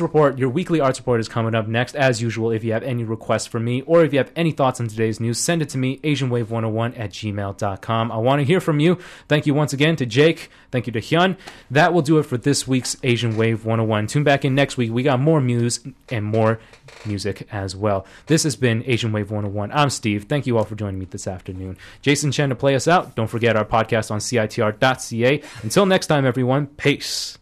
report, your weekly arts report is coming up next. As usual, if you have any requests for me or if you have any thoughts on today's news, send it to me, AsianWave101 at gmail.com. I want to hear from you. Thank you once again to Jake. Thank you to Hyun. That will do it for this week's Asian Wave 101. Tune back in next week. We got more news and more music as well. This has been Asian Wave 101. I'm Steve. Thank you all for joining me this afternoon. Jason Chen to play us out. Don't forget our podcast on CITR.ca. Until next time, everyone, peace.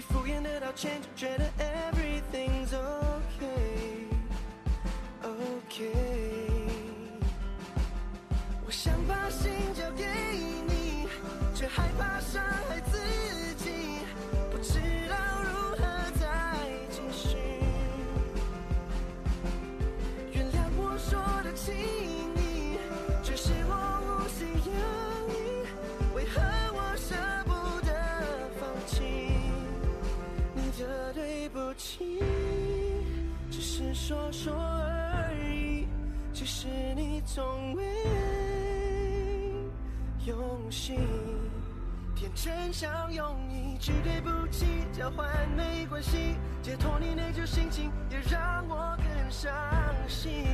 敷衍得到钱，就 you change everything's okay. Okay. 我想把心交给你，却害怕伤。说说而已，其实你从未用心。天真想用一句对不起交换没关系，解脱你内疚心情，也让我更伤心。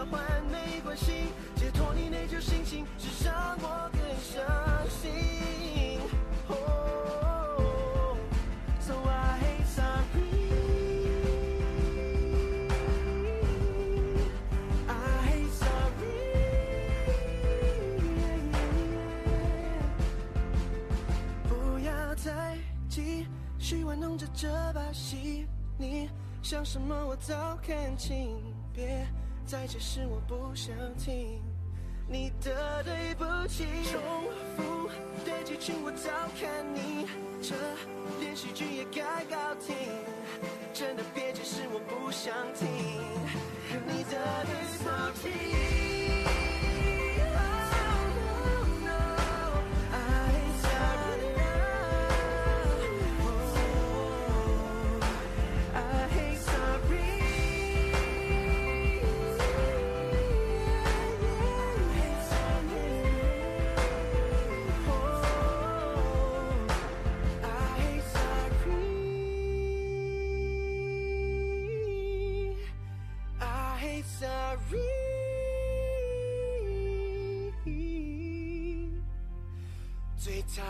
交换没关系，解脱你内疚心情，只让我更伤心。So I hate sorry. I hate sorry. 不要再继续玩弄着这把戏，你想什么我早看清，别再解释，我不想听你的对不起。重复的剧情我早看腻，这连续剧也该告停，真的别解释，我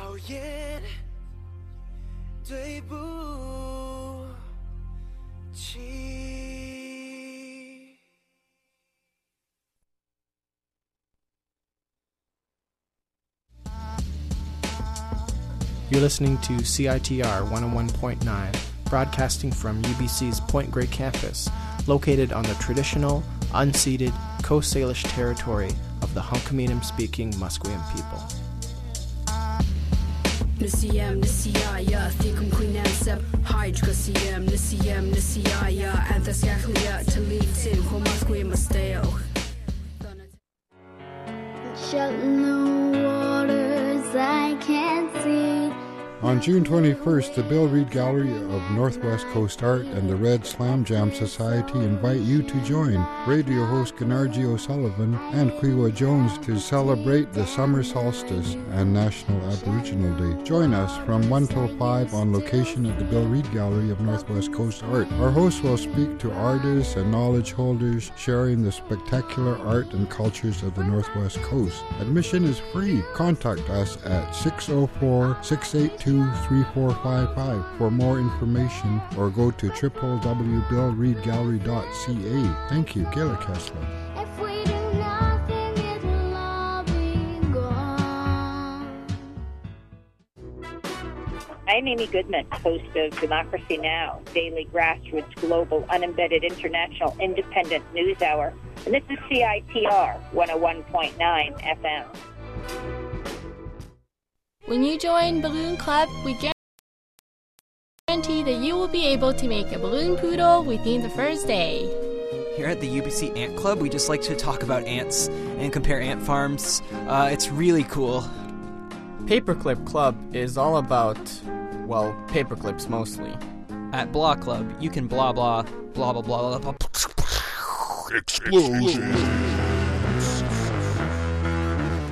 讨厌对不起。 You're listening to CITR 101.9, broadcasting from UBC's Point Grey campus, located on the traditional, unceded Coast Salish territory of the Hunkaminam speaking Musqueam people. Nisiyam, nisiyaya, thikum quinansab, hydra siyam, nisiyam, nisiyaya, anthasyakhlia, talitin, homasque masteo. Shallow waters I can't see. On June 21st, the Bill Reid Gallery of Northwest Coast Art and the Red Slam Jam Society invite you to join radio host Gennargy O'Sullivan and Quiwa Jones to celebrate the summer solstice and National Aboriginal Day. Join us from 1 till 5 on location at the Bill Reid Gallery of Northwest Coast Art. Our hosts will speak to artists and knowledge holders sharing the spectacular art and cultures of the Northwest Coast. Admission is free. Contact us at 604 682 3455 for more information or go to www.billreidgallery.ca. Thank you, Gila Kessler. If we do nothing, it'll all be. I'm Amy Goodman, host of Democracy Now!, daily grassroots, global, unembedded, international, independent news hour. And this is CITR 101.9 FM. When you join Balloon Club, we guarantee that you will be able to make a balloon poodle within the first day. Here at the UBC Ant Club, we just like to talk about ants and compare ant farms. Uh, it's really cool. Paperclip Club is all about, well, paperclips mostly. At Blah Club, you can blah blah blah blah blah blah. blah.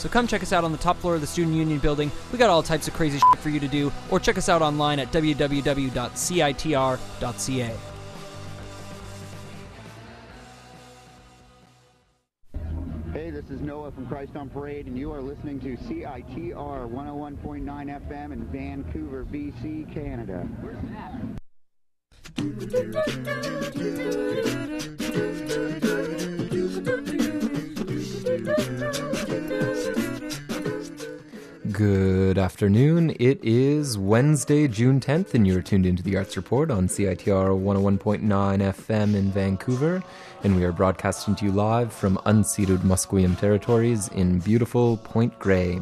So come check us out on the top floor of the Student Union building. We got all types of crazy shit for you to do, or check us out online at www.citr.ca. Hey, this is Noah from Christ on Parade, and you are listening to CITR 101.9 FM in Vancouver, BC, Canada. Good afternoon. It is Wednesday, June 10th, and you're tuned into the Arts Report on CITR 101.9 FM in Vancouver. And we are broadcasting to you live from unceded Musqueam territories in beautiful Point Grey.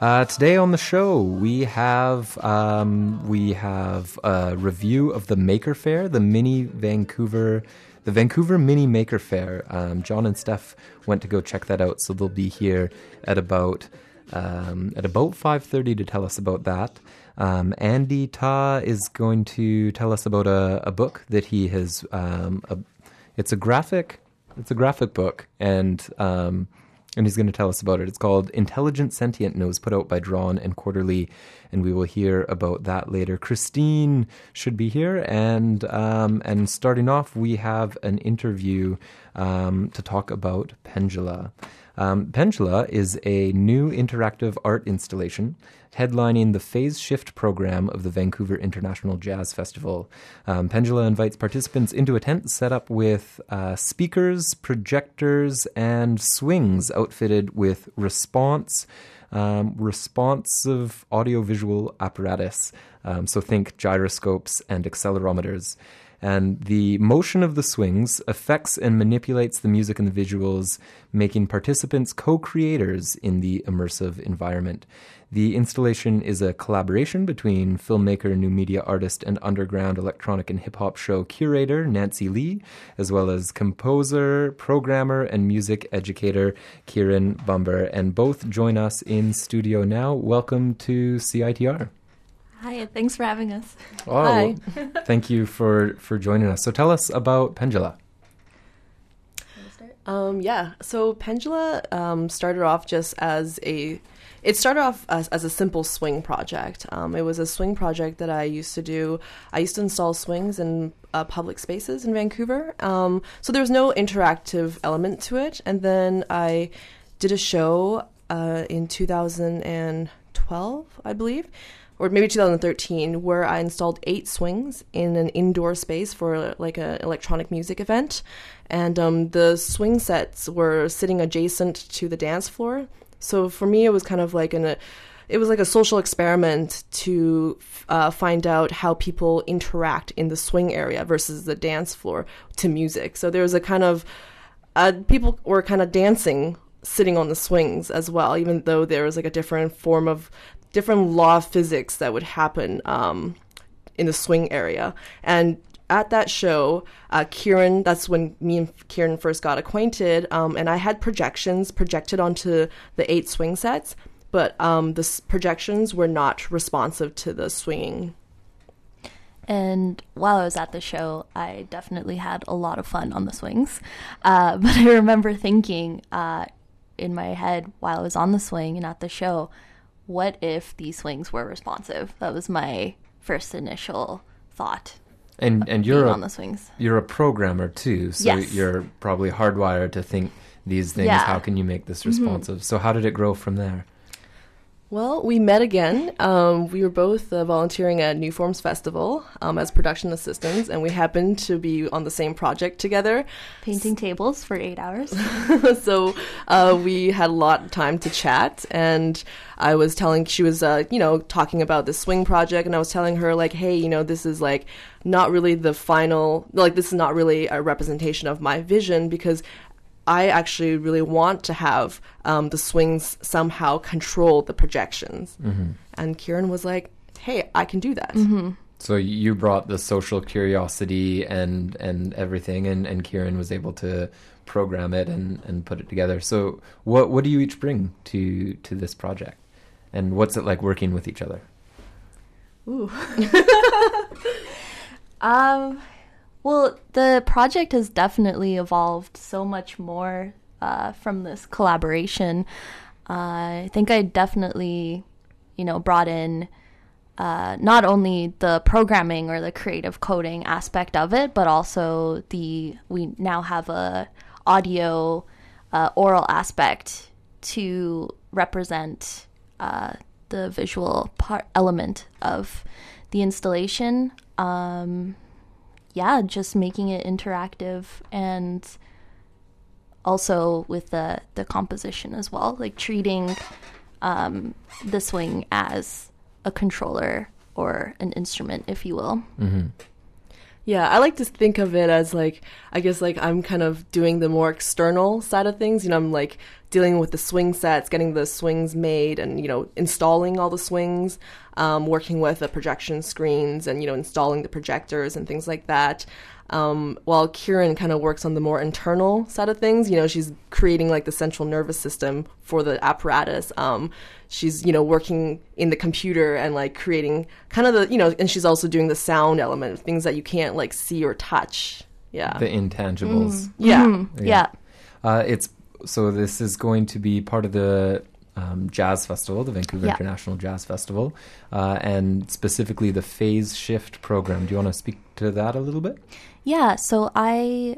Uh, today on the show, we have um, we have a review of the Maker Faire, the mini Vancouver, the Vancouver Mini Maker Faire. Um, John and Steph went to go check that out, so they'll be here at about um, at about five thirty to tell us about that. Um, Andy Ta is going to tell us about a, a book that he has. Um, a, it's a graphic. It's a graphic book, and um, and he's going to tell us about it. It's called Intelligent Sentient and it was put out by Drawn and Quarterly, and we will hear about that later. Christine should be here, and um, and starting off, we have an interview um, to talk about Pendula. Um, Pendula is a new interactive art installation headlining the Phase Shift program of the Vancouver International Jazz Festival. Um, Pendula invites participants into a tent set up with uh, speakers, projectors, and swings outfitted with response. Um, responsive audiovisual apparatus. Um, so think gyroscopes and accelerometers. And the motion of the swings affects and manipulates the music and the visuals, making participants co creators in the immersive environment. The installation is a collaboration between filmmaker, new media artist, and underground electronic and hip hop show curator Nancy Lee, as well as composer, programmer, and music educator Kieran Bumber. And both join us in studio now. Welcome to CITR. Hi, thanks for having us. Oh, Hi. thank you for for joining us. So tell us about Pendula. Um, yeah, so Pendula um, started off just as a. It started off as, as a simple swing project. Um, it was a swing project that I used to do. I used to install swings in uh, public spaces in Vancouver. Um, so there was no interactive element to it. And then I did a show uh, in 2012, I believe, or maybe 2013, where I installed eight swings in an indoor space for like an electronic music event, and um, the swing sets were sitting adjacent to the dance floor. So for me, it was kind of like an. it was like a social experiment to uh, find out how people interact in the swing area versus the dance floor to music. So there was a kind of uh, people were kind of dancing sitting on the swings as well, even though there was like a different form of different law of physics that would happen um, in the swing area. And at that show, uh, Kieran, that's when me and Kieran first got acquainted, um, and I had projections projected onto the eight swing sets, but um, the s- projections were not responsive to the swinging. And while I was at the show, I definitely had a lot of fun on the swings. Uh, but I remember thinking uh, in my head while I was on the swing and at the show, what if these swings were responsive? That was my first initial thought. And and you're a, on the swings. You're a programmer too, so Yes. you're probably hardwired to think these things. Yeah. How can you make this responsive? So how did it grow from there? Well, we met again. Um, we were both uh, volunteering at New Forms Festival um, as production assistants, and we happened to be on the same project together. Painting tables for eight hours. so uh, we had a lot of time to chat, and I was telling she was, uh, you know, talking about the swing project, and I was telling her like, hey, you know, this is like not really the final, like this is not really a representation of my vision because I actually really want to have um, the swings somehow control the projections. Mhm. And Kieran was like, hey, I can do that. So you brought the social curiosity and and everything, and and Kieran was able to program it and and put it together. So what what do you each bring to to this project, and what's it like working with each other? Ooh. um, well, the project has definitely evolved so much more uh, from this collaboration. Uh, I think I definitely, you know, brought in uh, not only the programming or the creative coding aspect of it, but also the we now have a audio uh, oral aspect to represent uh, the visual part element of the installation. Um, yeah, just making it interactive and also with the the composition as well, like treating um, the swing as a controller or an instrument, if you will. Mm-hmm. Yeah, I like to think of it as like I guess like I'm kind of doing the more external side of things. You know, I'm like dealing with the swing sets, getting the swings made, and you know, installing all the swings, um, working with the projection screens, and you know, installing the projectors and things like that. Um, while Kieran kind of works on the more internal side of things, you know, she's creating like the central nervous system for the apparatus. Um, she's you know working in the computer and like creating kind of the you know, and she's also doing the sound element, of things that you can't like see or touch. Yeah, The intangibles. Mm. Yeah. Mhm. Yeah. Uh, it's so this is going to be part of the um, jazz festival, the Vancouver Yeah. International Jazz Festival, uh, and specifically the Phase Shift program. Do you want to speak to that a little bit? Yeah, so I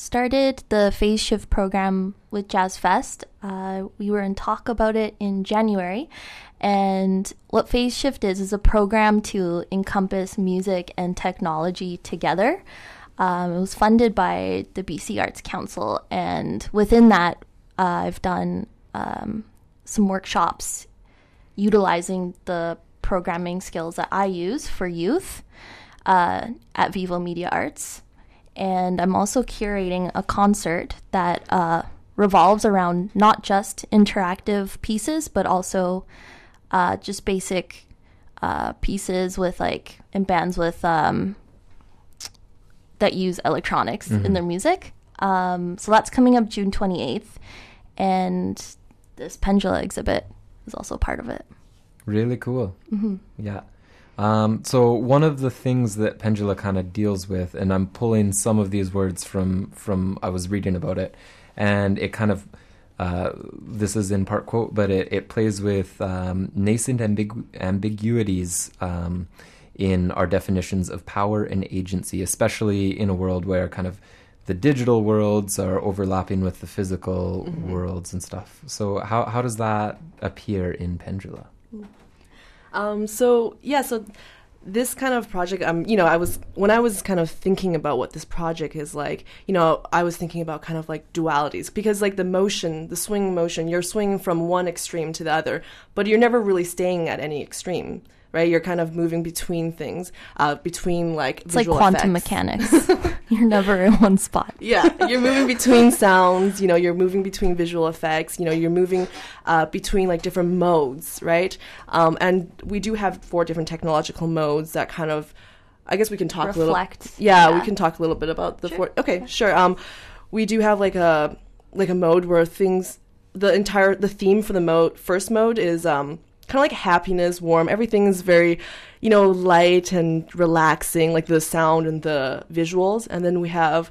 started the Phase Shift program with Jazz Fest. Uh, we were in talk about it in January. And what Phase Shift is, is a program to encompass music and technology together. Um, it was funded by the BC Arts Council. And within that, uh, I've done um, some workshops utilizing the programming skills that I use for youth uh, at Vivo Media Arts. And I'm also curating a concert that uh, revolves around not just interactive pieces, but also uh, just basic uh, pieces with like, and bands with, um, that use electronics Mhm. in their music. Um, so that's coming up June 28th. And this Pendula exhibit is also part of it. Really cool. Mhm. Yeah. Um, so one of the things that Pendula kind of deals with, and I'm pulling some of these words from from I was reading about it, and it kind of uh, this is in part quote, but it, it plays with um, nascent ambigu- ambiguities um, in our definitions of power and agency, especially in a world where kind of the digital worlds are overlapping with the physical Mhm. worlds and stuff. So how how does that appear in Pendula? Um, so yeah, so this kind of project um you know i was when i was kind of thinking about what this project is like you know i was thinking about kind of like dualities because like the motion the swing motion you're swinging from one extreme to the other but you're never really staying at any extreme right? You're kind of moving between things uh between like It's like quantum effects. mechanics. You're never in one spot. yeah you're moving between sounds you know you're moving between visual effects you know you're moving uh, between like different modes right? Um, and we do have four different technological modes that kind of i guess we can talk a little Reflect, little yeah, we can talk a little bit about the four okay sure. Um, we do have like a like a mode where things the entire the theme for the mode first mode is um kind of like happiness warm everything is very you know light and relaxing like the sound and the visuals and then we have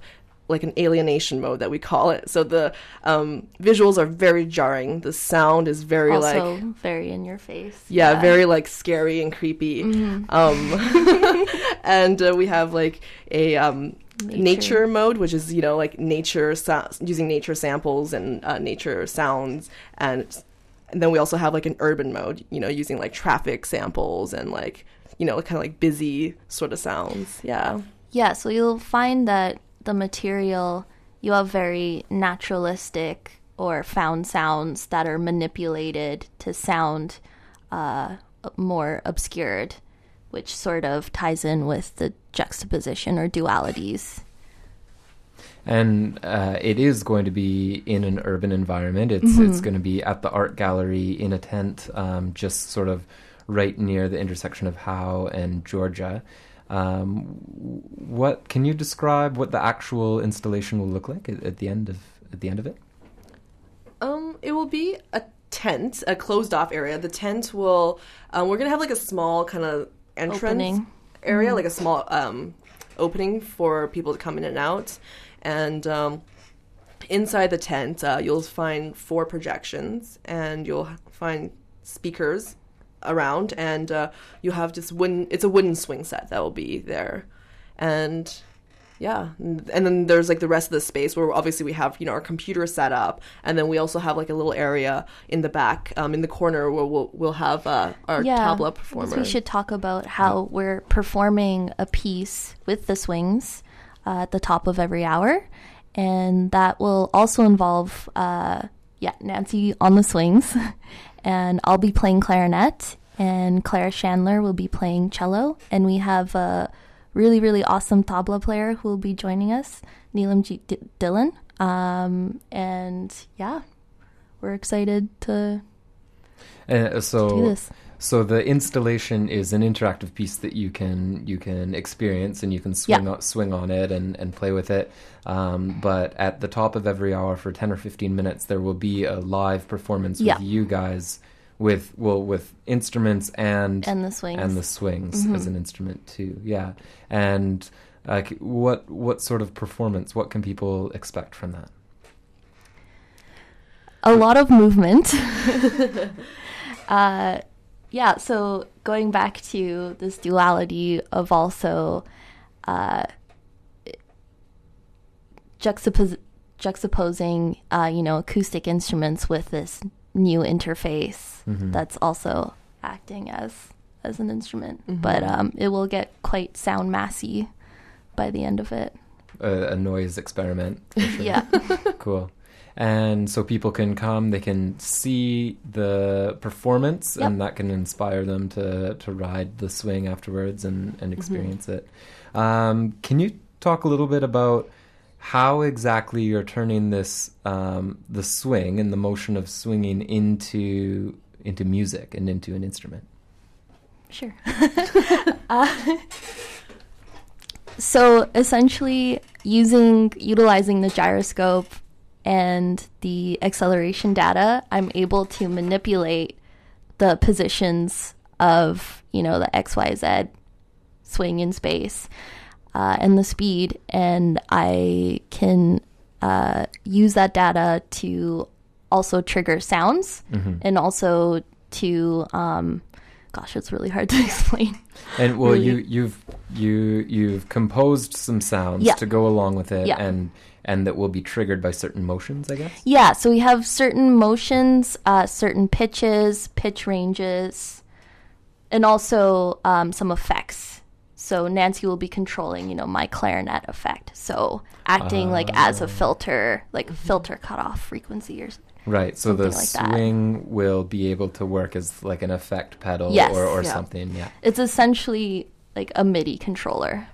like an alienation mode that we call it so the um, visuals are very jarring the sound is very also like very in your face. yeah, very like scary and creepy. Mhm. Um, and uh, we have like a um, nature. Nature. mode, which is you know like nature so- using nature samples and uh, nature sounds, and, and then we also have like an urban mode, you know, using like traffic samples and like you know kind of like busy sort of sounds. Yeah. Yeah, so you'll find that the material you have very naturalistic or found sounds that are manipulated to sound uh, more obscured, which sort of ties in with the juxtaposition or dualities. And uh, it is going to be in an urban environment. It's Mhm. it's going to be at the art gallery in a tent, um, just sort of right near the intersection of Howe and Georgia. Um, what can you describe what the actual installation will look like at, at the end of at the end of it? Um, it will be a tent, a closed off area. The tent will, um, we're gonna have like a small kind of entrance Opening. area, Mhm. like a small um, opening for people to come in and out. And um, inside the tent, uh, you'll find four projections, and you'll find speakers around, and uh, you have this wooden. It's a wooden swing set that will be there, and yeah, and then there's like the rest of the space where obviously we have you know our computer set up, and then we also have like a little area in the back, um, in the corner where we'll we'll have uh, our yeah, tabla we should talk about how we're performing a piece with the swings uh, at the top of every hour, and that will also involve, uh, yeah, Nancy on the swings, and I'll be playing clarinet, and Clara Chandler will be playing cello, and we have a really really awesome tabla player who will be joining us, Neelam G- D- Dillon, um, and yeah, we're excited to Uh, so do this. So the installation is an interactive piece that you can you can experience and you can swing Yeah. on, swing on it and, and play with it. Um, but at the top of every hour for ten or fifteen minutes, there will be a live performance Yeah. with you guys with well with instruments and And the swings. and the swings Mhm. as an instrument too. Yeah, and uh, what what sort of performance? What can people expect from that? a lot of movement. uh, yeah, so going back to this duality of also uh, juxtapos- juxtaposing, uh, you know, acoustic instruments with this new interface Mhm. that's also acting as as an instrument. Mhm. But um, it will get quite sound massy by the end of it. A, a noise experiment. sure. Yeah. cool. And so people can come, they can see the performance, Yep. and that can inspire them to, to ride the swing afterwards and, and experience it. Um, can you talk a little bit about how exactly you're turning this um, the swing and the motion of swinging into into music and into an instrument? Sure. uh, so essentially, using utilizing the gyroscope and the acceleration data, I'm able to manipulate the positions of you know the X Y Z swing in space uh, and the speed, and I can uh, use that data to also trigger sounds Mhm. and also to um, gosh, it's really hard to explain. And well, Really. you you've you you've composed some sounds Yeah. to go along with it, Yeah. and and that will be triggered by certain motions, I guess. Yeah, so we have certain motions, uh, certain pitches, pitch ranges, and also um, some effects. So Nancy will be controlling, you know, my clarinet effect. So acting like as a filter, like filter cutoff frequency or something. Right. So the Something like that. swing will be able to work as like an effect pedal Yes. or, or Yeah. something. Yeah. It's essentially like a MIDI controller.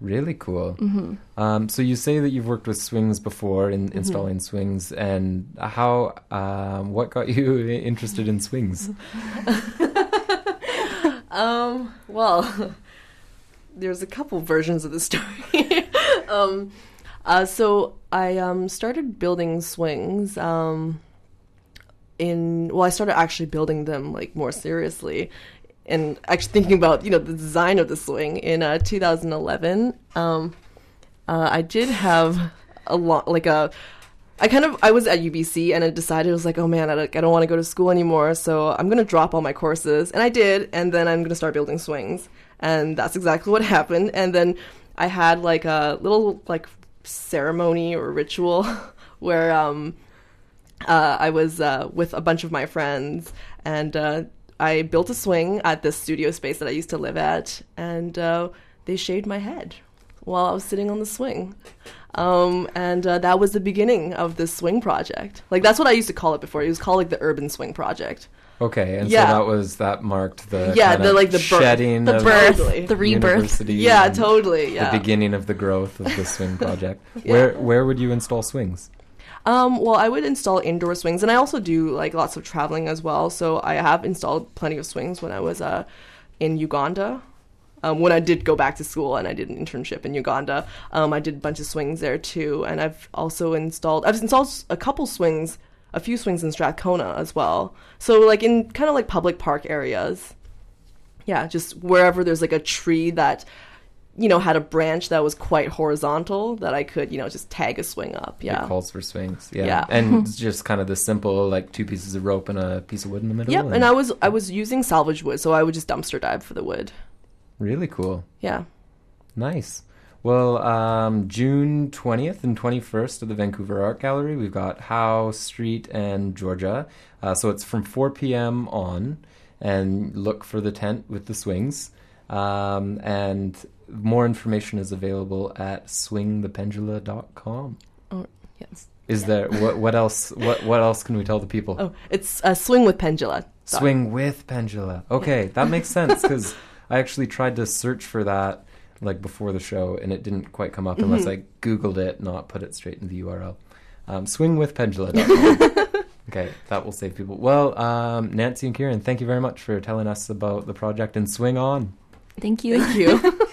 Really cool. Mm-hmm. Um, so you say that you've worked with swings before in installing swings, and how? Um, what got you interested in swings? Um, well, there's a couple versions of the story. um, uh, so I um, started building swings. Um, in well, I started actually building them like more seriously, and actually thinking about you know the design of the swing in uh, 2011. Um, uh, I did have a lot like a. I kind of I was at UBC and I decided I was like, oh man, I don't, I don't want to go to school anymore, so I'm gonna drop all my courses, and I did, and then I'm gonna start building swings, and that's exactly what happened. And then I had like a little like ceremony or ritual where um uh, I was uh, with a bunch of my friends, and uh, I built a swing at this studio space that I used to live at, and uh, they shaved my head while I was sitting on the swing. Um, and uh, that was the beginning of this swing project. Like that's what I used to call it before. It was called like the Urban Swing Project. Okay, and Yeah. so that was that marked the Yeah, the, like, the birth- shedding the of birth, Totally. the rebirth. Yeah, totally. Yeah. The beginning of the growth of the swing project. Yeah. Where where would you install swings? Um, well, I would install indoor swings, and I also do like lots of traveling as well. So I have installed plenty of swings when I was uh, in Uganda. Um, when I did go back to school and I did an internship in Uganda, um, I did a bunch of swings there too. And I've also installed I've installed a couple swings, a few swings in Strathcona as well. So like in kind of like public park areas. Yeah, just wherever there's like a tree that you know had a branch that was quite horizontal that I could you know just tag a swing up. Yeah. It calls for swings. Yeah. Yeah. And just kind of the simple like two pieces of rope and a piece of wood in the middle. Yep, and I was I was using salvage wood, so I would just dumpster dive for the wood. really cool. Yeah. Nice. Well, um, June 20th and 21st at the Vancouver Art Gallery, we've got Howe Street and Georgia. Uh, so it's from 4 p.m. on, and look for the tent with the swings. Um, and more information is available at swingthependula.com. Oh yes. Is there what what else what what else can we tell the people? Oh, it's uh, swing with pendula. Sorry. Swing with pendula. Okay, that makes sense because I actually tried to search for that like before the show and it didn't quite come up unless I googled it, not put it straight in the URL. Um, swingwithpendula.com. okay, that will save people. Well, um, Nancy and Kieran, thank you very much for telling us about the project and swing on. Thank you. Thank you.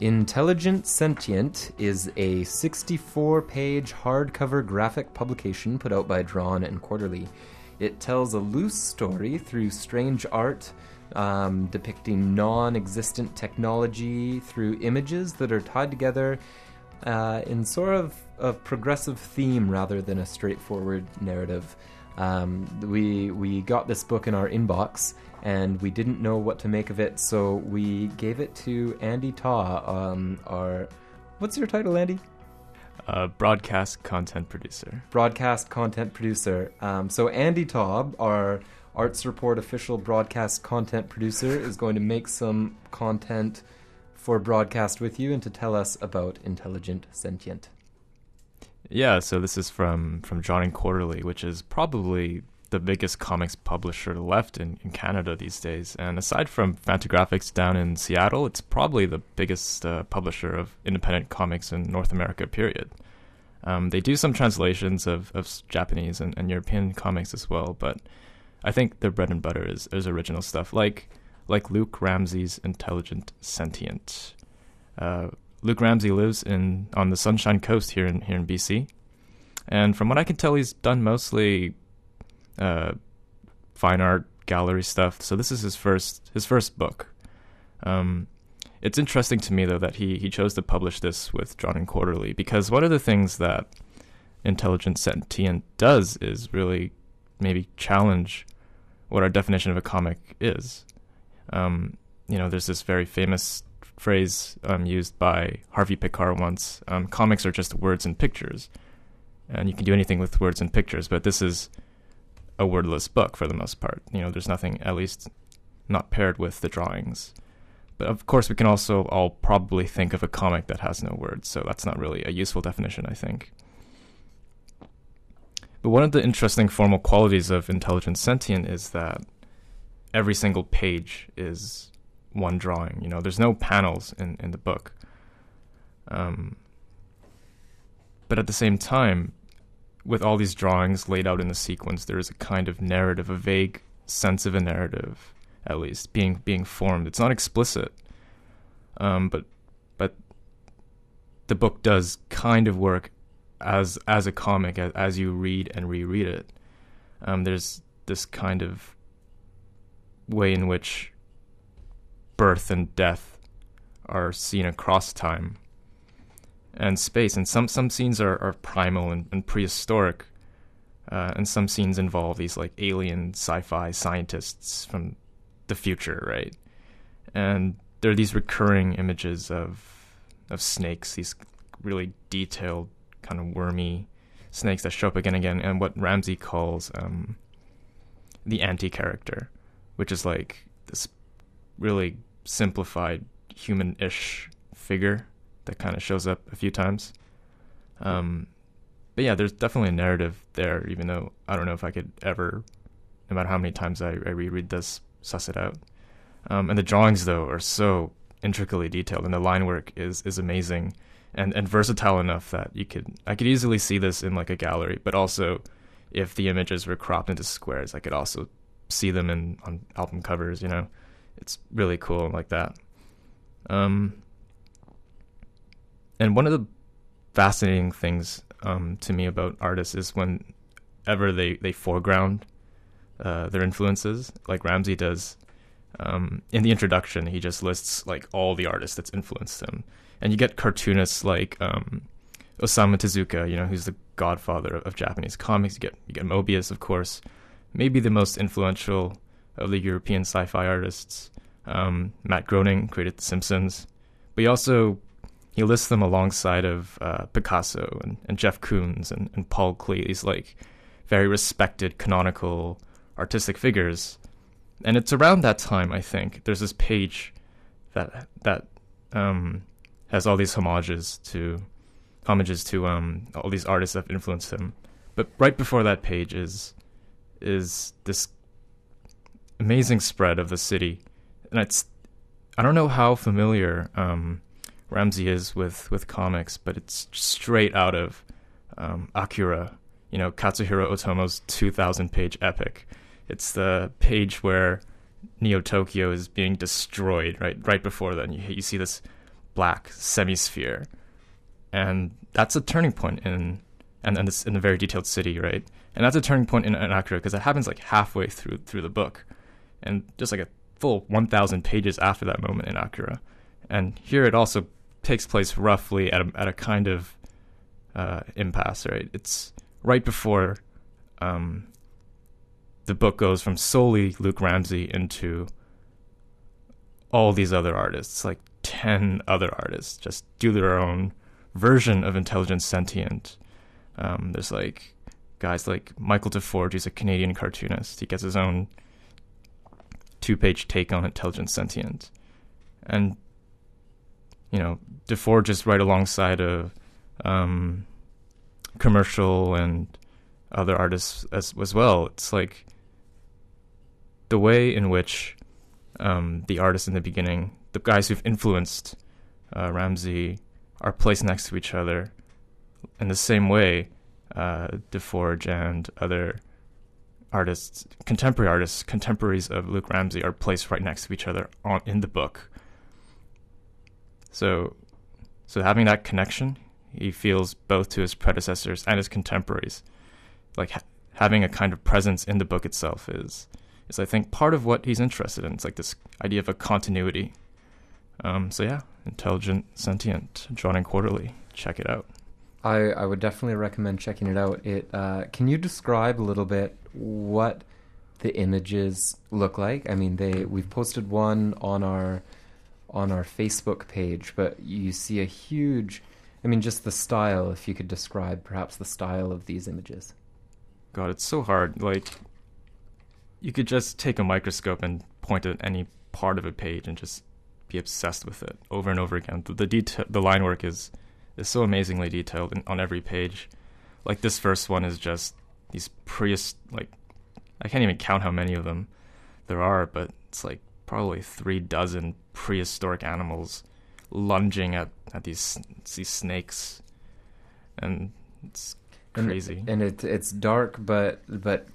Intelligent Sentient is a 64 page hardcover graphic publication put out by Drawn and Quarterly. It tells a loose story through strange art, um, depicting non existent technology through images that are tied together uh, in sort of a progressive theme rather than a straightforward narrative. Um, we we got this book in our inbox and we didn't know what to make of it, so we gave it to Andy Taw, um, our what's your title, Andy? Uh, broadcast content producer. Broadcast content producer. Um, so Andy Taub, our Arts Report official broadcast content producer, is going to make some content for broadcast with you and to tell us about Intelligent Sentient. Yeah, so this is from from Drawn and Quarterly, which is probably the biggest comics publisher left in, in Canada these days. And aside from Fantagraphics down in Seattle, it's probably the biggest uh, publisher of independent comics in North America, period. Um, they do some translations of, of Japanese and, and European comics as well, but I think their bread and butter is, is original stuff, like like Luke Ramsey's Intelligent Sentient. Uh, Luke Ramsey lives in on the Sunshine Coast here in here in BC, and from what I can tell, he's done mostly uh, fine art gallery stuff. So this is his first his first book. Um, it's interesting to me though that he he chose to publish this with Drawn and Quarterly because one of the things that Intelligent Sentient does is really maybe challenge what our definition of a comic is. Um, you know, there's this very famous phrase um, used by Harvey Pekar once: um, "Comics are just words and pictures." And you can do anything with words and pictures, but this is a wordless book for the most part. You know, there's nothing, at least not paired with the drawings. But of course, we can also all probably think of a comic that has no words, so that's not really a useful definition, I think. But one of the interesting formal qualities of Intelligent Sentient is that every single page is one drawing. You know, there's no panels in, in the book. Um, but at the same time, with all these drawings laid out in the sequence, there is a kind of narrative, a vague sense of a narrative, at least being being formed. It's not explicit, um, but but the book does kind of work as as a comic as, as you read and reread it. Um, there's this kind of way in which birth and death are seen across time and space. And some some scenes are, are primal and, and prehistoric, uh, and some scenes involve these like alien sci-fi scientists from the future, right? And there are these recurring images of of snakes, these really detailed, kind of wormy snakes that show up again and again, and what Ramsey calls um, the anti-character, which is like this really simplified human-ish figure that kind of shows up a few times. Um, but yeah, there's definitely a narrative there, even though I don't know if I could ever, no matter how many times I, I reread this, suss it out. Um, and the drawings, though, are so intricately detailed, and the line work is is amazing and and versatile enough that you could I could easily see this in like a gallery, but also if the images were cropped into squares, I could also see them in on album covers. You know, it's really cool like that. Um, and one of the fascinating things um, to me about artists is whenever they they foreground uh, their influences, like Ramsey does. Um, in the introduction, he just lists like all the artists that's influenced him, and you get cartoonists like um, Osamu Tezuka, you know, who's the godfather of, Japanese comics. You get you get Moebius, of course, maybe the most influential of the European sci-fi artists. Um, Matt Groening created The Simpsons, but he also he lists them alongside of uh, Picasso and, and Jeff Koons and, and Paul Klee, these like very respected canonical artistic figures. And it's around that time, I think, there's this page that that um, has all these homages to homages to um, all these artists that have influenced him. But right before that page is is this amazing spread of the city, and it's I don't know how familiar um, Ramsey is with with comics, but it's straight out of um, Akira, you know, Katsuhiro Otomo's 2,000 page epic. It's the page where Neo Tokyo is being destroyed. Right, right before then, you you see this black semisphere, and that's a turning point in and and it's in a very detailed city, right? And that's a turning point in, in Akira because it happens like halfway through through the book, and just like a full 1,000 pages after that moment in Akira. And here it also takes place roughly at a, at a kind of uh, impasse, right? It's right before um, the book goes from solely Luke Ramsey into all these other artists, like 10 other artists, just do their own version of Intelligent Sentient. Um, there's like guys like Michael DeForge, he's a Canadian cartoonist. He gets his own two page take on Intelligent Sentient. And, you know, DeForge is right alongside of um, commercial and other artists as, as well. It's like the way in which um, the artists in the beginning, the guys who've influenced uh, Ramsey, are placed next to each other in the same way uh, DeForge and other artists, contemporary artists, contemporaries of Luke Ramsey, are placed right next to each other on in the book. So, so having that connection, he feels both to his predecessors and his contemporaries, like ha- having a kind of presence in the book itself is, is I think part of what he's interested in. It's like this idea of a continuity. Um, so yeah, intelligent, sentient, Drawn and Quarterly. Check it out. I, I would definitely recommend checking it out. It uh, can you describe a little bit what the images look like? I mean, they we've posted one on our on our Facebook page, but you see a huge. I mean, just the style. If you could describe perhaps the style of these images. God, it's so hard. Like, you could just take a microscope and point at any part of a page and just be obsessed with it over and over again. The, the detail, the line work is is so amazingly detailed in, on every page. Like this first one is just these preist like I can't even count how many of them there are, but it's like probably three dozen prehistoric animals lunging at, at these these snakes, and it's crazy. And, and it it's dark, but but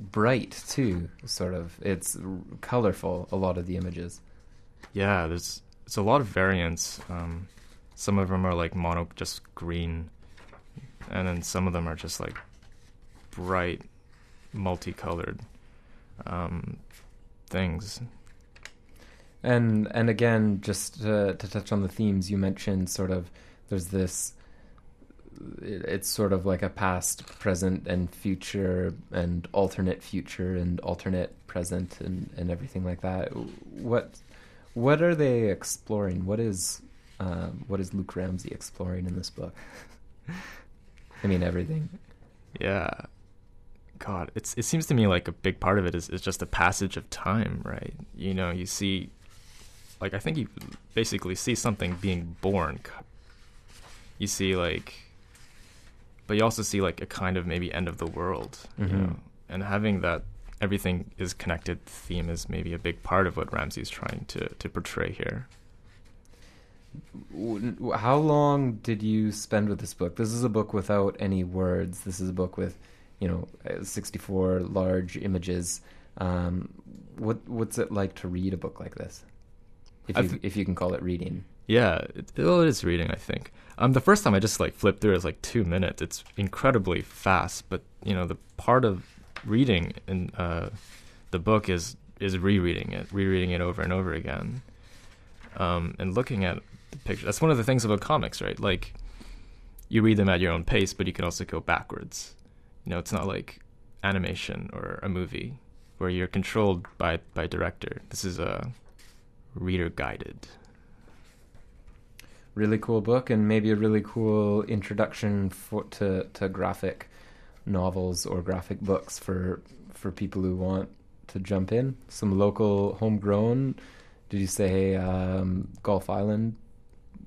bright too. Sort of, it's colorful. A lot of the images. Yeah, there's it's a lot of variants. Um, some of them are like mono, just green, and then some of them are just like bright, multicolored um, things. And and again, just to, to touch on the themes you mentioned, sort of, there's this. It's sort of like a past, present, and future, and alternate future, and alternate present, and, and everything like that. What what are they exploring? What is um, what is Luke Ramsey exploring in this book? I mean, everything. Yeah. God, it's it seems to me like a big part of it is, is just a passage of time, right? You know, you see, like I think you basically see something being born. You see like, but you also see like a kind of maybe end of the world, Mm-hmm. you know, and having that everything is connected theme is maybe a big part of what Ramsey's trying to to portray here. How long did you spend with this book? This is a book without any words. This is a book with, you know, uh, 64 large images. Um, what what's it like to read a book like this? If you, if you can call it reading. Yeah, it, well, it is reading. I think. Um, the first time I just like flipped through it was like two minutes. It's incredibly fast, but you know the part of reading in uh, the book is is rereading it, rereading it over and over again, um, and looking at the picture. That's one of the things about comics, right? Like you read them at your own pace, but you can also go backwards. You know, it's not like animation or a movie where you're controlled by by director. This is a reader guided. Really cool book, and maybe a really cool introduction for, to to graphic novels or graphic books for for people who want to jump in. Some local homegrown. Did you say um, Gulf Island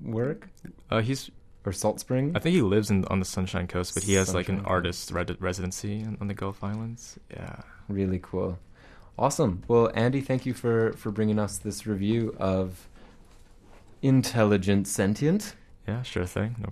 work? Uh, he's or Salt Spring. I think he lives in on the Sunshine Coast, but he has like an artist red- residency on the Gulf Islands. Yeah, really cool. Awesome. Well, Andy, thank you for for bringing us this review of Intelligent Sentient. yeah, sure thing. No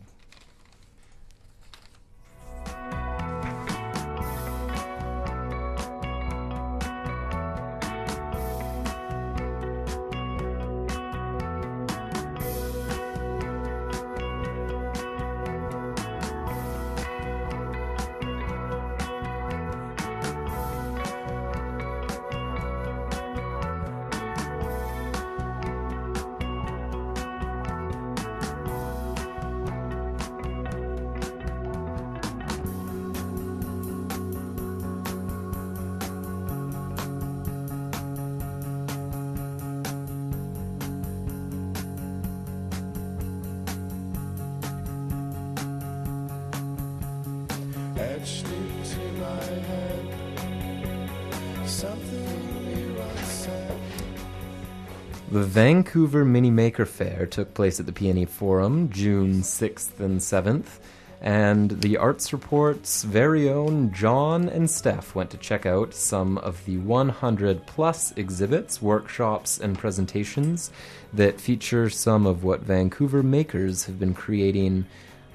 The Vancouver Mini Maker Faire took place at the PNE Forum June 6th and 7th, and the Arts Report's very own John and Steph went to check out some of the 100 plus exhibits, workshops, and presentations that feature some of what Vancouver makers have been creating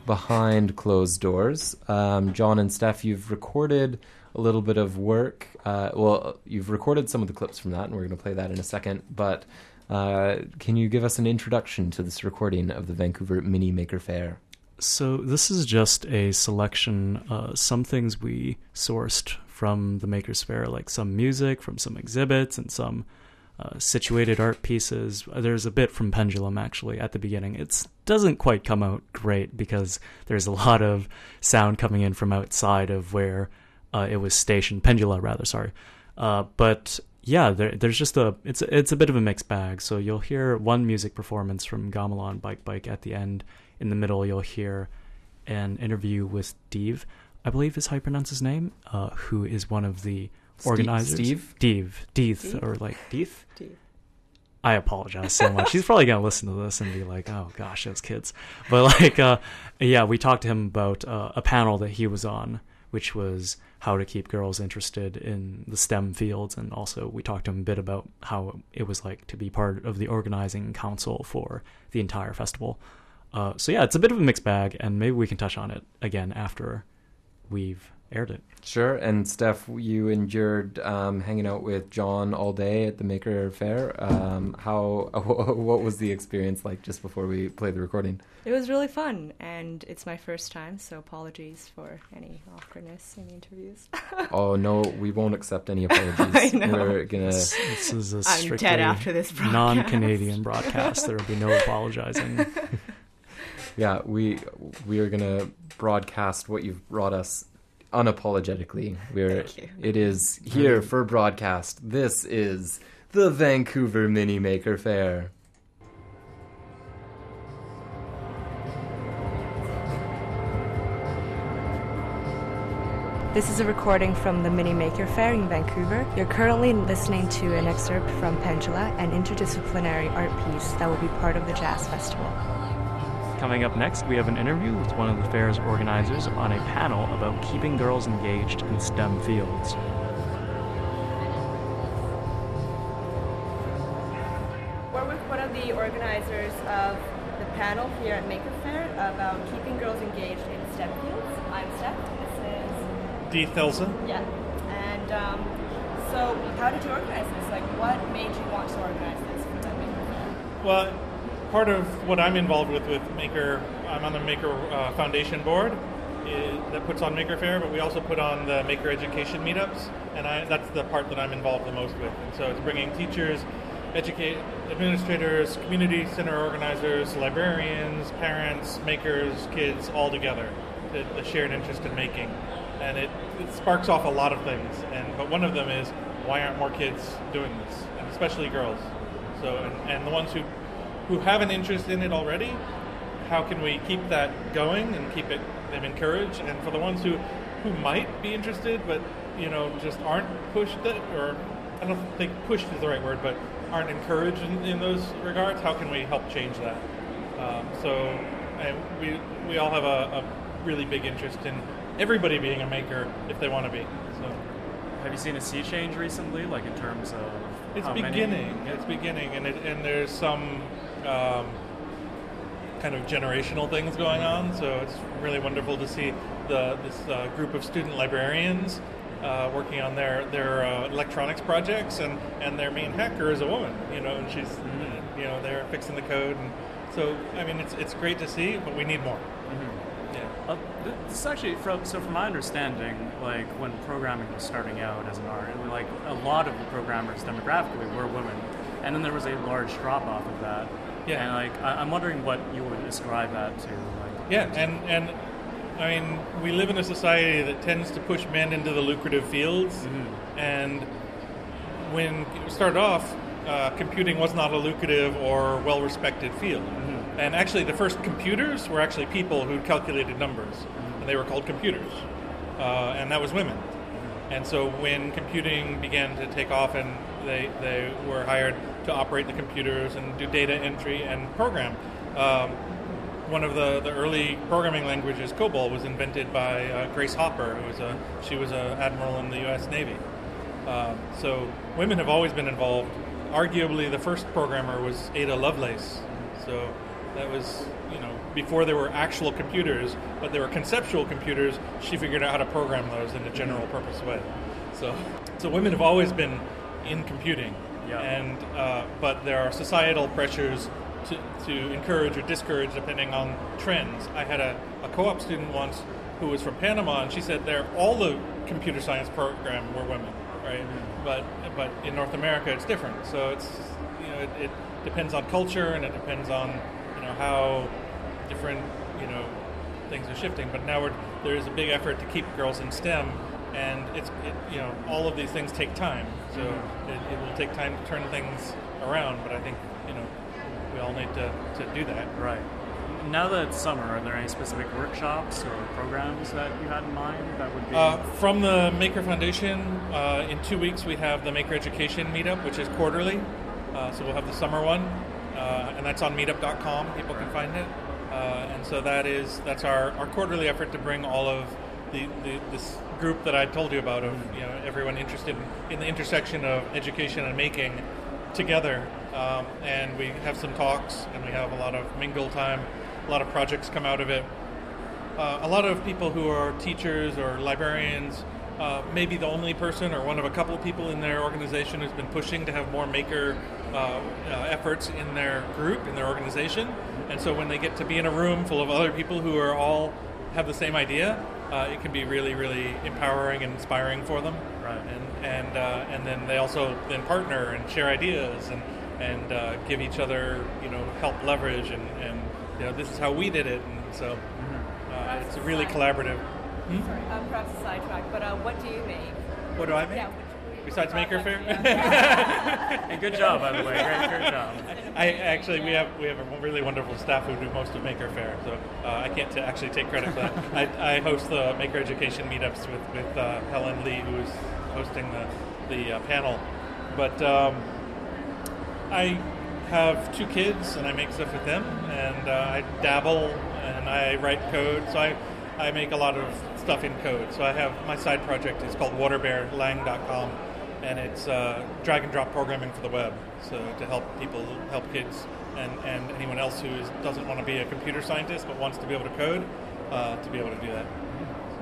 behind closed doors. Um, John and Steph, you've recorded a little bit of work. Uh, well, you've recorded some of the clips from that, and we're going to play that in a second. But uh, can you give us an introduction to this recording of the Vancouver Mini Maker Faire? So this is just a selection. Uh, some things we sourced from the Makers Faire, like some music from some exhibits and some uh, situated art pieces. There's a bit from Pendulum actually at the beginning. It doesn't quite come out great because there's a lot of sound coming in from outside of where uh, it was stationed. Pendula, rather. Sorry, uh, but yeah, there, there's just a it's it's a bit of a mixed bag. So you'll hear one music performance from Gamelan Bike Bike at the end. In the middle, you'll hear an interview with Steve, I believe is how you pronounce his name, uh, who is one of the Steve- organizers. Steve? Deeth, Deeth, Deeth? or like Deeth. Deeth. I apologize so much. He's probably gonna listen to this and be like, "Oh gosh, those kids." But like, uh, yeah, we talked to him about uh, a panel that he was on, which was how to keep girls interested in the STEM fields, and also we talked a bit about how it was like to be part of the organizing council for the entire festival. Uh, so yeah, it's a bit of a mixed bag, and maybe we can touch on it again after we've aired it. Sure. And Steph, you endured um, hanging out with John all day at the Maker Faire. Um, how? What was the experience like just before we play the recording? It was really fun, and it's my first time, so apologies for any awkwardness in the interviews. oh no, we won't accept any apologies. I know. We're gonna. This, this is a I'm dead strictly after this broadcast. non-Canadian broadcast. There will be no apologizing. Yeah, we we are gonna broadcast what you've brought us unapologetically. We're Thank you. it is here for broadcast. This is the Vancouver Mini Maker Faire. This is a recording from the Mini Maker Faire in Vancouver. You're currently listening to an excerpt from Pendula, an interdisciplinary art piece that will be part of the Jazz Festival. Coming up next, we have an interview with one of the fair's organizers on a panel about keeping girls engaged in STEM fields. We're with one of the organizers of the panel here at Maker Faire about keeping girls engaged in STEM fields. I'm Steph. This is. Dethe Elza. yeah. And um, so, how did you organize this? Like, what made you want to organize this for the Maker Faire? Well, part of what I'm involved with with Maker, I'm on the Maker uh, Foundation board eh, that puts on Maker Faire, but we also put on the Maker Education meetups, and I, that's the part that I'm involved the most with. And so it's bringing teachers, educate administrators, community center organizers, librarians, parents, makers, kids all together. The, the shared interest in making, and it, it sparks off a lot of things. And but one of them is why aren't more kids doing this, and especially girls. So and, and the ones who who have an interest in it already, how can we keep that going and keep it them encouraged? And for the ones who who might be interested but you know just aren't pushed it or I don't think pushed is the right word, but aren't encouraged in, in those regards. How can we help change that? Um, so and we we all have a, a really big interest in everybody being a maker if they want to be. So Have you seen a sea change recently, like in terms of it's how many- beginning. It's beginning, and it, and there's some um, kind of generational things going on. So it's really wonderful to see the this uh, group of student librarians uh, working on their their uh, electronics projects, and and their main hacker is a woman. You know, and she's you know they're fixing the code, and so I mean it's it's great to see, but we need more. Uh, this is actually from so from my understanding, like when programming was starting out as an art, it was like a lot of the programmers demographically were women, and then there was a large drop off of that. Yeah. and like I- I'm wondering what you would describe that to. Like, Yeah, and and I mean, we live in a society that tends to push men into the lucrative fields, and when it started off, uh, computing was not a lucrative or well-respected field. And actually, the first computers were actually people who calculated numbers, and they were called computers. uh, and that was women. And so when computing began to take off and they, they were hired to operate the computers and do data entry and program, um, one of the, the early programming languages, COBOL, was invented by uh, Grace Hopper, who was a she was an admiral in the U.S. Navy. Um, so women have always been involved. Arguably, the first programmer was Ada Lovelace. So that was you know before there were actual computers, but there were conceptual computers. She figured out how to program those in a general purpose way. So so women have always been in computing. Yeah. And uh, but there are societal pressures to, to encourage or discourage depending on trends. I had a, a co-op student once who was from Panama, and she said there all the computer science program were women, right? But but in North America it's different. So it's you know it, it depends on culture and it depends on you know how different you know things are shifting. But now we're, there is a big effort to keep girls in STEM, and it's it, you know all of these things take time. So it, it will take time to turn things around. But I think you know we all need to, to do that. Right. Now that it's summer, are there any specific workshops or programs that you had in mind that would be? Uh, from the Maker Foundation, uh, in two weeks we have the Maker Education Meetup, which is quarterly. Uh, so we'll have the summer one, uh, and that's on Meetup.com. People can find it, and so that is that's our, our quarterly effort to bring all of the, the this group that I told you about of you know everyone interested in, in the intersection of education and making together. Um, and we have some talks, and we have a lot of mingle time. A lot of projects come out of it uh, a lot of people who are teachers or librarians uh, may be the only person or one of a couple of people in their organization who's been pushing to have more maker uh, uh, efforts in their group, in their organization. And so when they get to be in a room full of other people who are all have the same idea, uh, it can be really, really empowering and inspiring for them. Right. And and uh, and then they also then partner and share ideas and and uh, give each other you know help leverage and and you know this is how we did it and so uh, it's really collaborative. Hmm? Sorry, um, perhaps a sidetrack, but uh, what do you make? What do I make? Yeah. Besides Maker Faire? Good job, by the way. Great, great job. I actually we have we have a really wonderful staff who do most of Maker Faire, so uh, I can't t- actually take credit for that. I, I host the Maker Education meetups with with uh, Helen Lee, who is hosting the the uh, panel. But um, I have two kids, and I make stuff with them, and uh, I dabble and I write code. So I I make a lot of stuff in code. So I have my side project is called waterbearlang.com, and it's uh, drag and drop programming for the web. So to help people, help kids, and, and anyone else who is, doesn't want to be a computer scientist but wants to be able to code, uh, to be able to do that. So,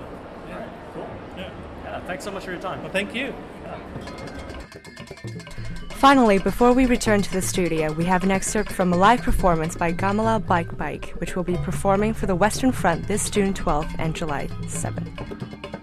yeah. Cool. Yeah. Yeah, thanks so much for your time. Well, thank you. Finally, before we return to the studio, we have an excerpt from a live performance by Gamelan Bike Bike, which will be performing for the Western Front this June 12th and July 7th.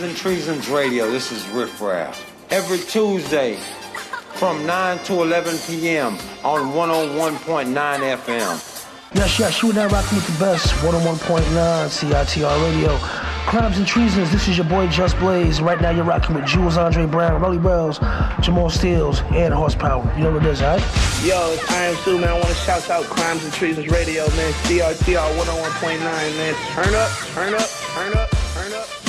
Crimes and Treasons Radio. This is Riff Raff. Every Tuesday from 9 to 11 p.m. on 101.9 FM. Yes, yes, you are now rocking with the best. 101.9 CITR Radio. Crimes and Treasons, this is your boy Just Blaze. Right now you're rocking with Jules Andre Brown, Rolly Bells, Jamal Steels, and Horsepower. You know what it is, alright? Yo, it's Iron Sue, man. I want to shout out Crimes and Treasons Radio, man. CRTR 101.9, man. Turn up, turn up, turn up, turn up.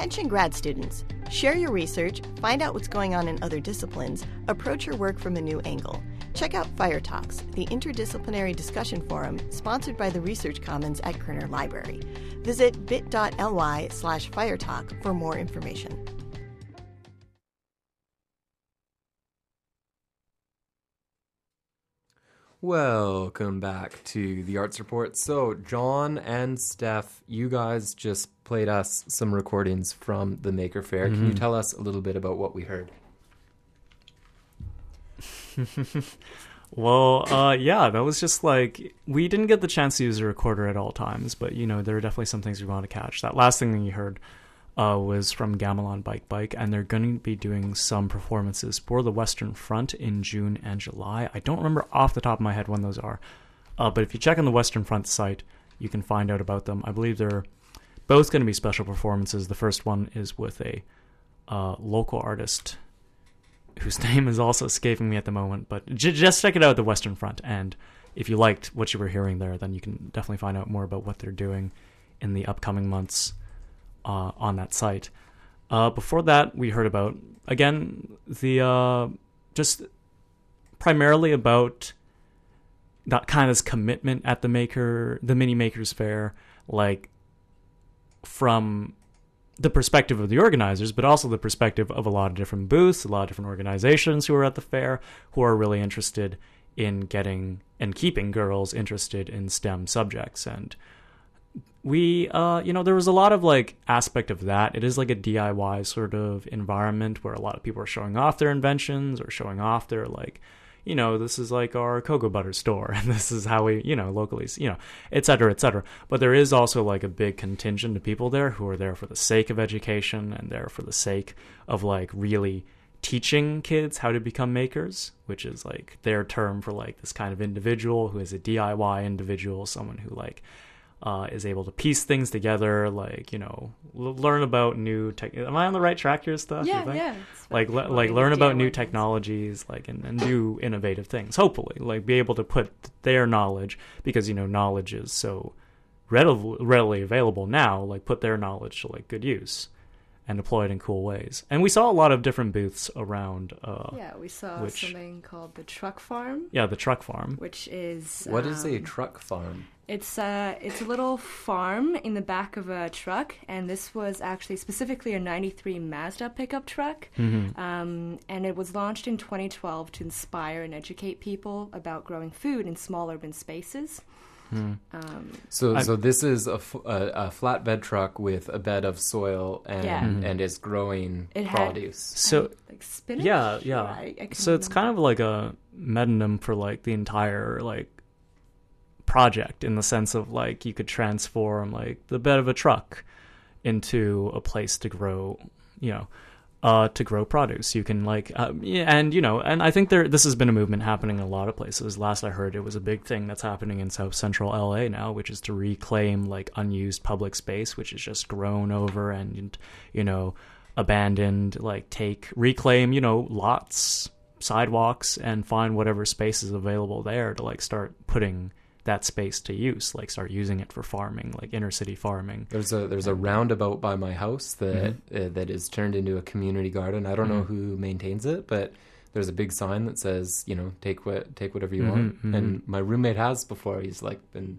Attention grad students. Share your research, find out what's going on in other disciplines, approach your work from a new angle. Check out Fire Talks, the interdisciplinary discussion forum sponsored by the Research Commons at Koerner Library. Visit bit.ly slash firetalk for more information. Welcome back to the Arts Report. So, John and Steph, you guys just played us some recordings from the Maker Faire. Can you Mhm. tell us a little bit about what we heard? well, uh, yeah, that was just like we didn't get the chance to use a recorder at all times, but you know there are definitely some things we want to catch. That last thing that you heard uh, was from Gamelan Bike Bike, and they're going to be doing some performances for the Western Front in June and July. I don't remember off the top of my head when those are, uh, but if you check on the Western Front site, you can find out about them. I believe they're both going to be special performances. The first one is with a uh, local artist whose name is also escaping me at the moment. But j- just check it out at the Western Front, and if you liked what you were hearing there, then you can definitely find out more about what they're doing in the upcoming months uh, on that site. Uh, before that, we heard about again the uh, just primarily about that kind of commitment at the maker, the mini makers fair, like from the perspective of the organizers, but also the perspective of a lot of different booths, a lot of different organizations who are at the fair who are really interested in getting and keeping girls interested in STEM subjects. And we, uh, you know, there was a lot of like aspect of that. It is like a DIY sort of environment where a lot of people are showing off their inventions or showing off their like, you know, this is like our cocoa butter store, and this is how we, you know, locally, you know, et cetera, et cetera. But there is also like a big contingent of people there who are there for the sake of education and there for the sake of like really teaching kids how to become makers, which is like their term for like this kind of individual who is a DIY individual, someone who like uh, is able to piece things together, like you know, l- learn about new tech. Am I on the right track here, Steph? Yeah, yeah, Like le- like learn about new technologies, like and, and do innovative things. Hopefully, like be able to put their knowledge because you know knowledge is so readily readily available now. Like put their knowledge to like good use and deploy it in cool ways. And we saw a lot of different booths around. Uh, yeah, we saw which, something called the Truck Farm. Yeah, the truck farm. Which is What is a um, truck farm? It's a it's a little farm in the back of a truck, and this was actually specifically a '93 Mazda pickup truck. Mm-hmm. Mhm. Um, and it was launched in 2012 to inspire and educate people about growing food in small urban spaces. Hmm. Um, So, I- so this is a, f- a, a flatbed truck with a bed of soil and Yeah. Mhm. and is growing It had- produce. So like spinach. Yeah, yeah. I- I so it's kind of like a metonym for like the entire like project in the sense of like you could transform like the bed of a truck into a place to grow, you know, uh, to grow produce. You can like, uh, yeah, and you know, and I think there this has been a movement happening in a lot of places. Last I heard, it was a big thing that's happening in South Central LA now, which is to reclaim like unused public space, which is just grown over and you know abandoned. Like take reclaim, you know, lots, sidewalks, and find whatever space is available there to like start putting that space to use like start using it for farming like inner city farming There's a there's a roundabout by my house that Mm-hmm. uh, that is turned into a community garden. I don't know Mhm. who maintains it, but there's a big sign that says, you know, take what take whatever you Mhm, want. mhm. And my roommate has before. He's like been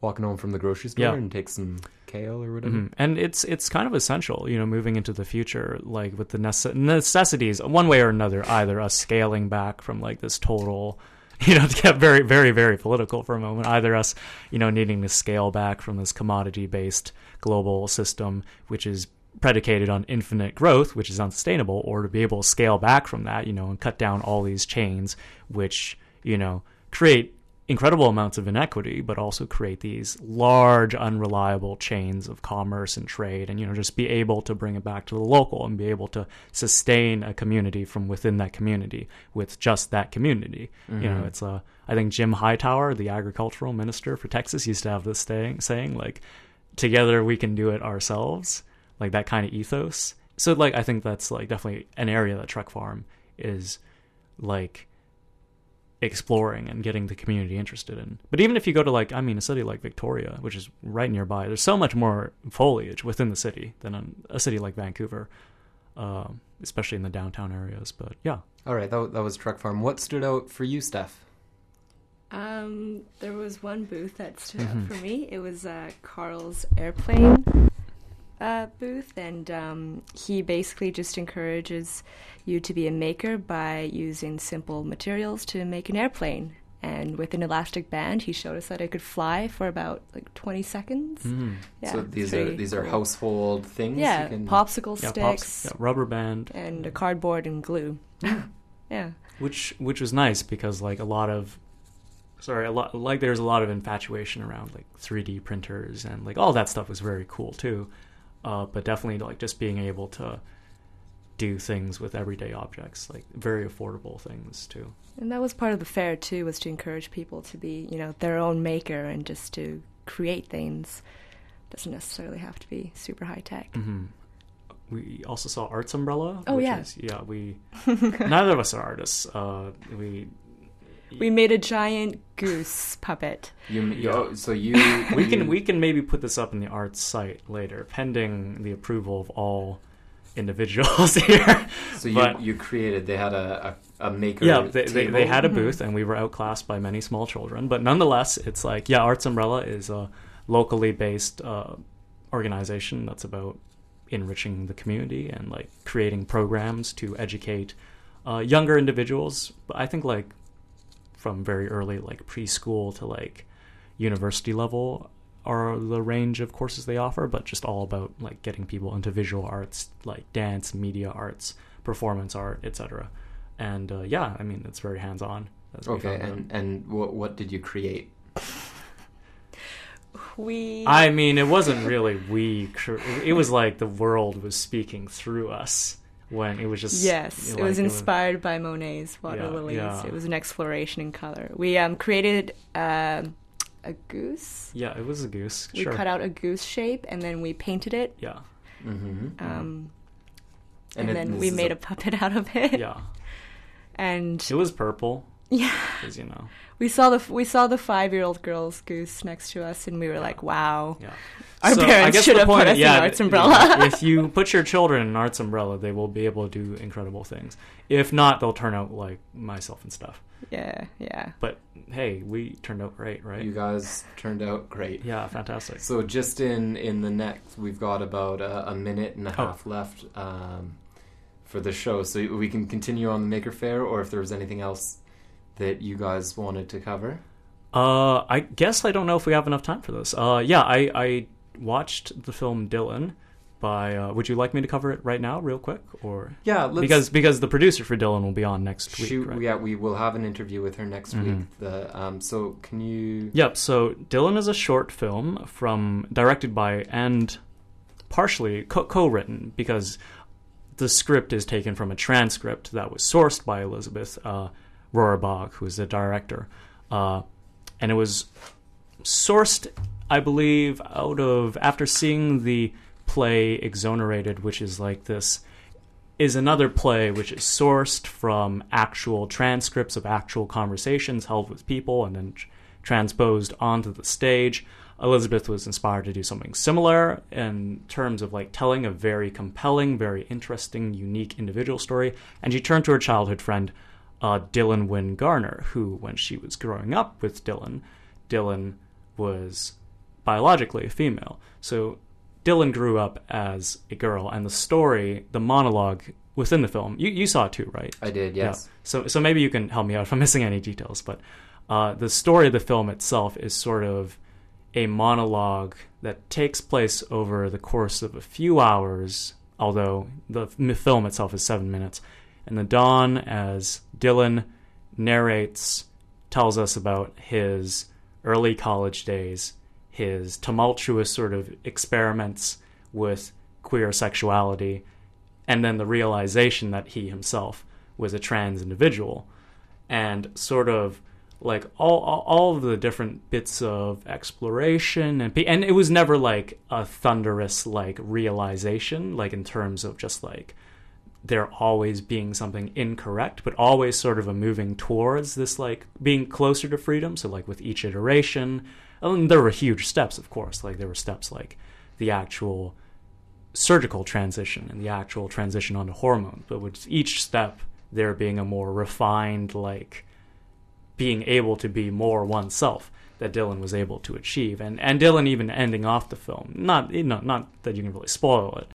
walking home from the grocery store Yeah. and take some kale or whatever. Mhm. And it's it's kind of essential, you know, moving into the future, like with the nece- necessities, one way or another, either us scaling back from like this total, you know, to get very, very, very political for a moment, either us, you know, needing to scale back from this commodity based global system, which is predicated on infinite growth, which is unsustainable, or to be able to scale back from that, you know, and cut down all these chains, which, you know, create incredible amounts of inequity, but also create these large, unreliable chains of commerce and trade, and you know just be able to bring it back to the local and be able to sustain a community from within that community with just that community. You know, Mhm. it's a I think Jim Hightower, the agricultural minister for Texas, used to have this saying, saying like, "Together we can do it ourselves," like that kind of ethos. So like I think that's like definitely an area that Truck Farm is like exploring and getting the community interested in. But even if you go to like I mean a city like Victoria, which is right nearby, there's so much more foliage within the city than in a city like Vancouver, um, especially in the downtown areas. But yeah, All right, that, that was Truck Farm. What stood out for you, Steph? Um, there was one booth that stood Mhm. out for me. It was uh, Carl's airplane uh, booth, and um, he basically just encourages you to be a maker by using simple materials to make an airplane. And with an elastic band, he showed us that it could fly for about like 20 seconds. Mhm. Yeah, so these are these are cool. household things. Yeah, you can... popsicle Yeah, pops- sticks, yeah, rubber band. and a cardboard and glue. yeah. which which was nice because like a lot of sorry a lot like there's a lot of infatuation around like 3D printers and like all that stuff was very cool too. Uh, but definitely like just being able to do things with everyday objects, like very affordable things too. And that was part of the fair too, was to encourage people to be, you know, their own maker and just to create things. Doesn't necessarily have to be super high tech. hmm We also saw Arts Umbrella. Oh, which yeah. is- yeah. We neither of us are artists. Uh, we We made a giant goose puppet. You, you oh, so you we you- can we can maybe put this up in the arts site later, pending the approval of all individuals here. So you, But- you created. They had a a, a maker. yeah, they, they, they had a booth, and we were outclassed by many small children. But nonetheless, it's like yeah, Arts Umbrella is a locally based uh, organization that's about enriching the community and like creating programs to educate uh, younger individuals. But I think like from very early like preschool to like university level are the range of courses they offer but just all about like getting people into visual arts like dance media arts performance art etc and uh, yeah i mean it's very hands-on as Okay, found out. and and what what did you create? We. i mean it wasn't really we cr- it was like the world was speaking through us when it was just Yes, like, it was inspired by Monet's water Yeah, lilies. yeah. It was an exploration in color. We um, created um, a goose. yeah it was a goose We sure cut out a goose shape and then we painted it. yeah Mm-hmm. Um, And and, it- then we made a- a puppet out of it. yeah And it was purple Yeah. because you know we saw the we saw the five year old girl's goose next to us, and we were like, "Wow, Yeah. our So, parents should have point- put us yeah, in Arts Umbrella." if you put your children in an arts umbrella, they will be able to do incredible things. If not, they'll turn out like myself and Steph. yeah, yeah. But hey, we turned out great, right? You guys turned out great. Yeah, fantastic. So just in in the next, we've got about a, a minute and a Oh. half left um, for the show, so we can continue on the Maker Faire, or if there was anything else that you guys wanted to cover. Uh, I guess I don't know if we have enough time for this. Uh, yeah, I I watched the film Dylan. By, uh, would you like me to cover it right now, real quick, or Yeah, let's- because because the producer for Dylan will be on next week. Shoot, right? yeah, we will have an interview with her next Mhm. week. The um, so can you? Yep. So Dylan is a short film from directed by and partially co- co-written because the script is taken from a transcript that was sourced by Elizabeth uh, Rohrbach, who is the director, uh, and it was sourced, I believe, out of after seeing the play Exonerated, which is like this is another play which is sourced from actual transcripts of actual conversations held with people and then transposed onto the stage. Elizabeth was inspired to do something similar in terms of like telling a very compelling, very interesting, unique individual story. And she turned to her childhood friend, uh, Dylan Wynne Garner, who, when she was growing up with Dylan, Dylan was biologically a female. So Dylan grew up as a girl, and the story, the monologue within the film, you, you saw it too, right? I did, yes. Yeah. So so maybe you can help me out if I'm missing any details, but uh, the story of the film itself is sort of a monologue that takes place over the course of a few hours, although the film itself is seven minutes. And the dawn, as Dylan narrates tells us about his early college days, his tumultuous sort of experiments with queer sexuality, and then the realization that he himself was a trans individual, and sort of like all all, all of the different bits of exploration and and it was never like a thunderous like realization like in terms of just like there always being something incorrect but always sort of a moving towards this like being closer to freedom so like with each iteration and there were huge steps of course like there were steps like the actual surgical transition and the actual transition onto hormones but with each step there being a more refined like being able to be more oneself that Dylan was able to achieve, and and Dylan even ending off the film. Not know, not that you can really spoil it,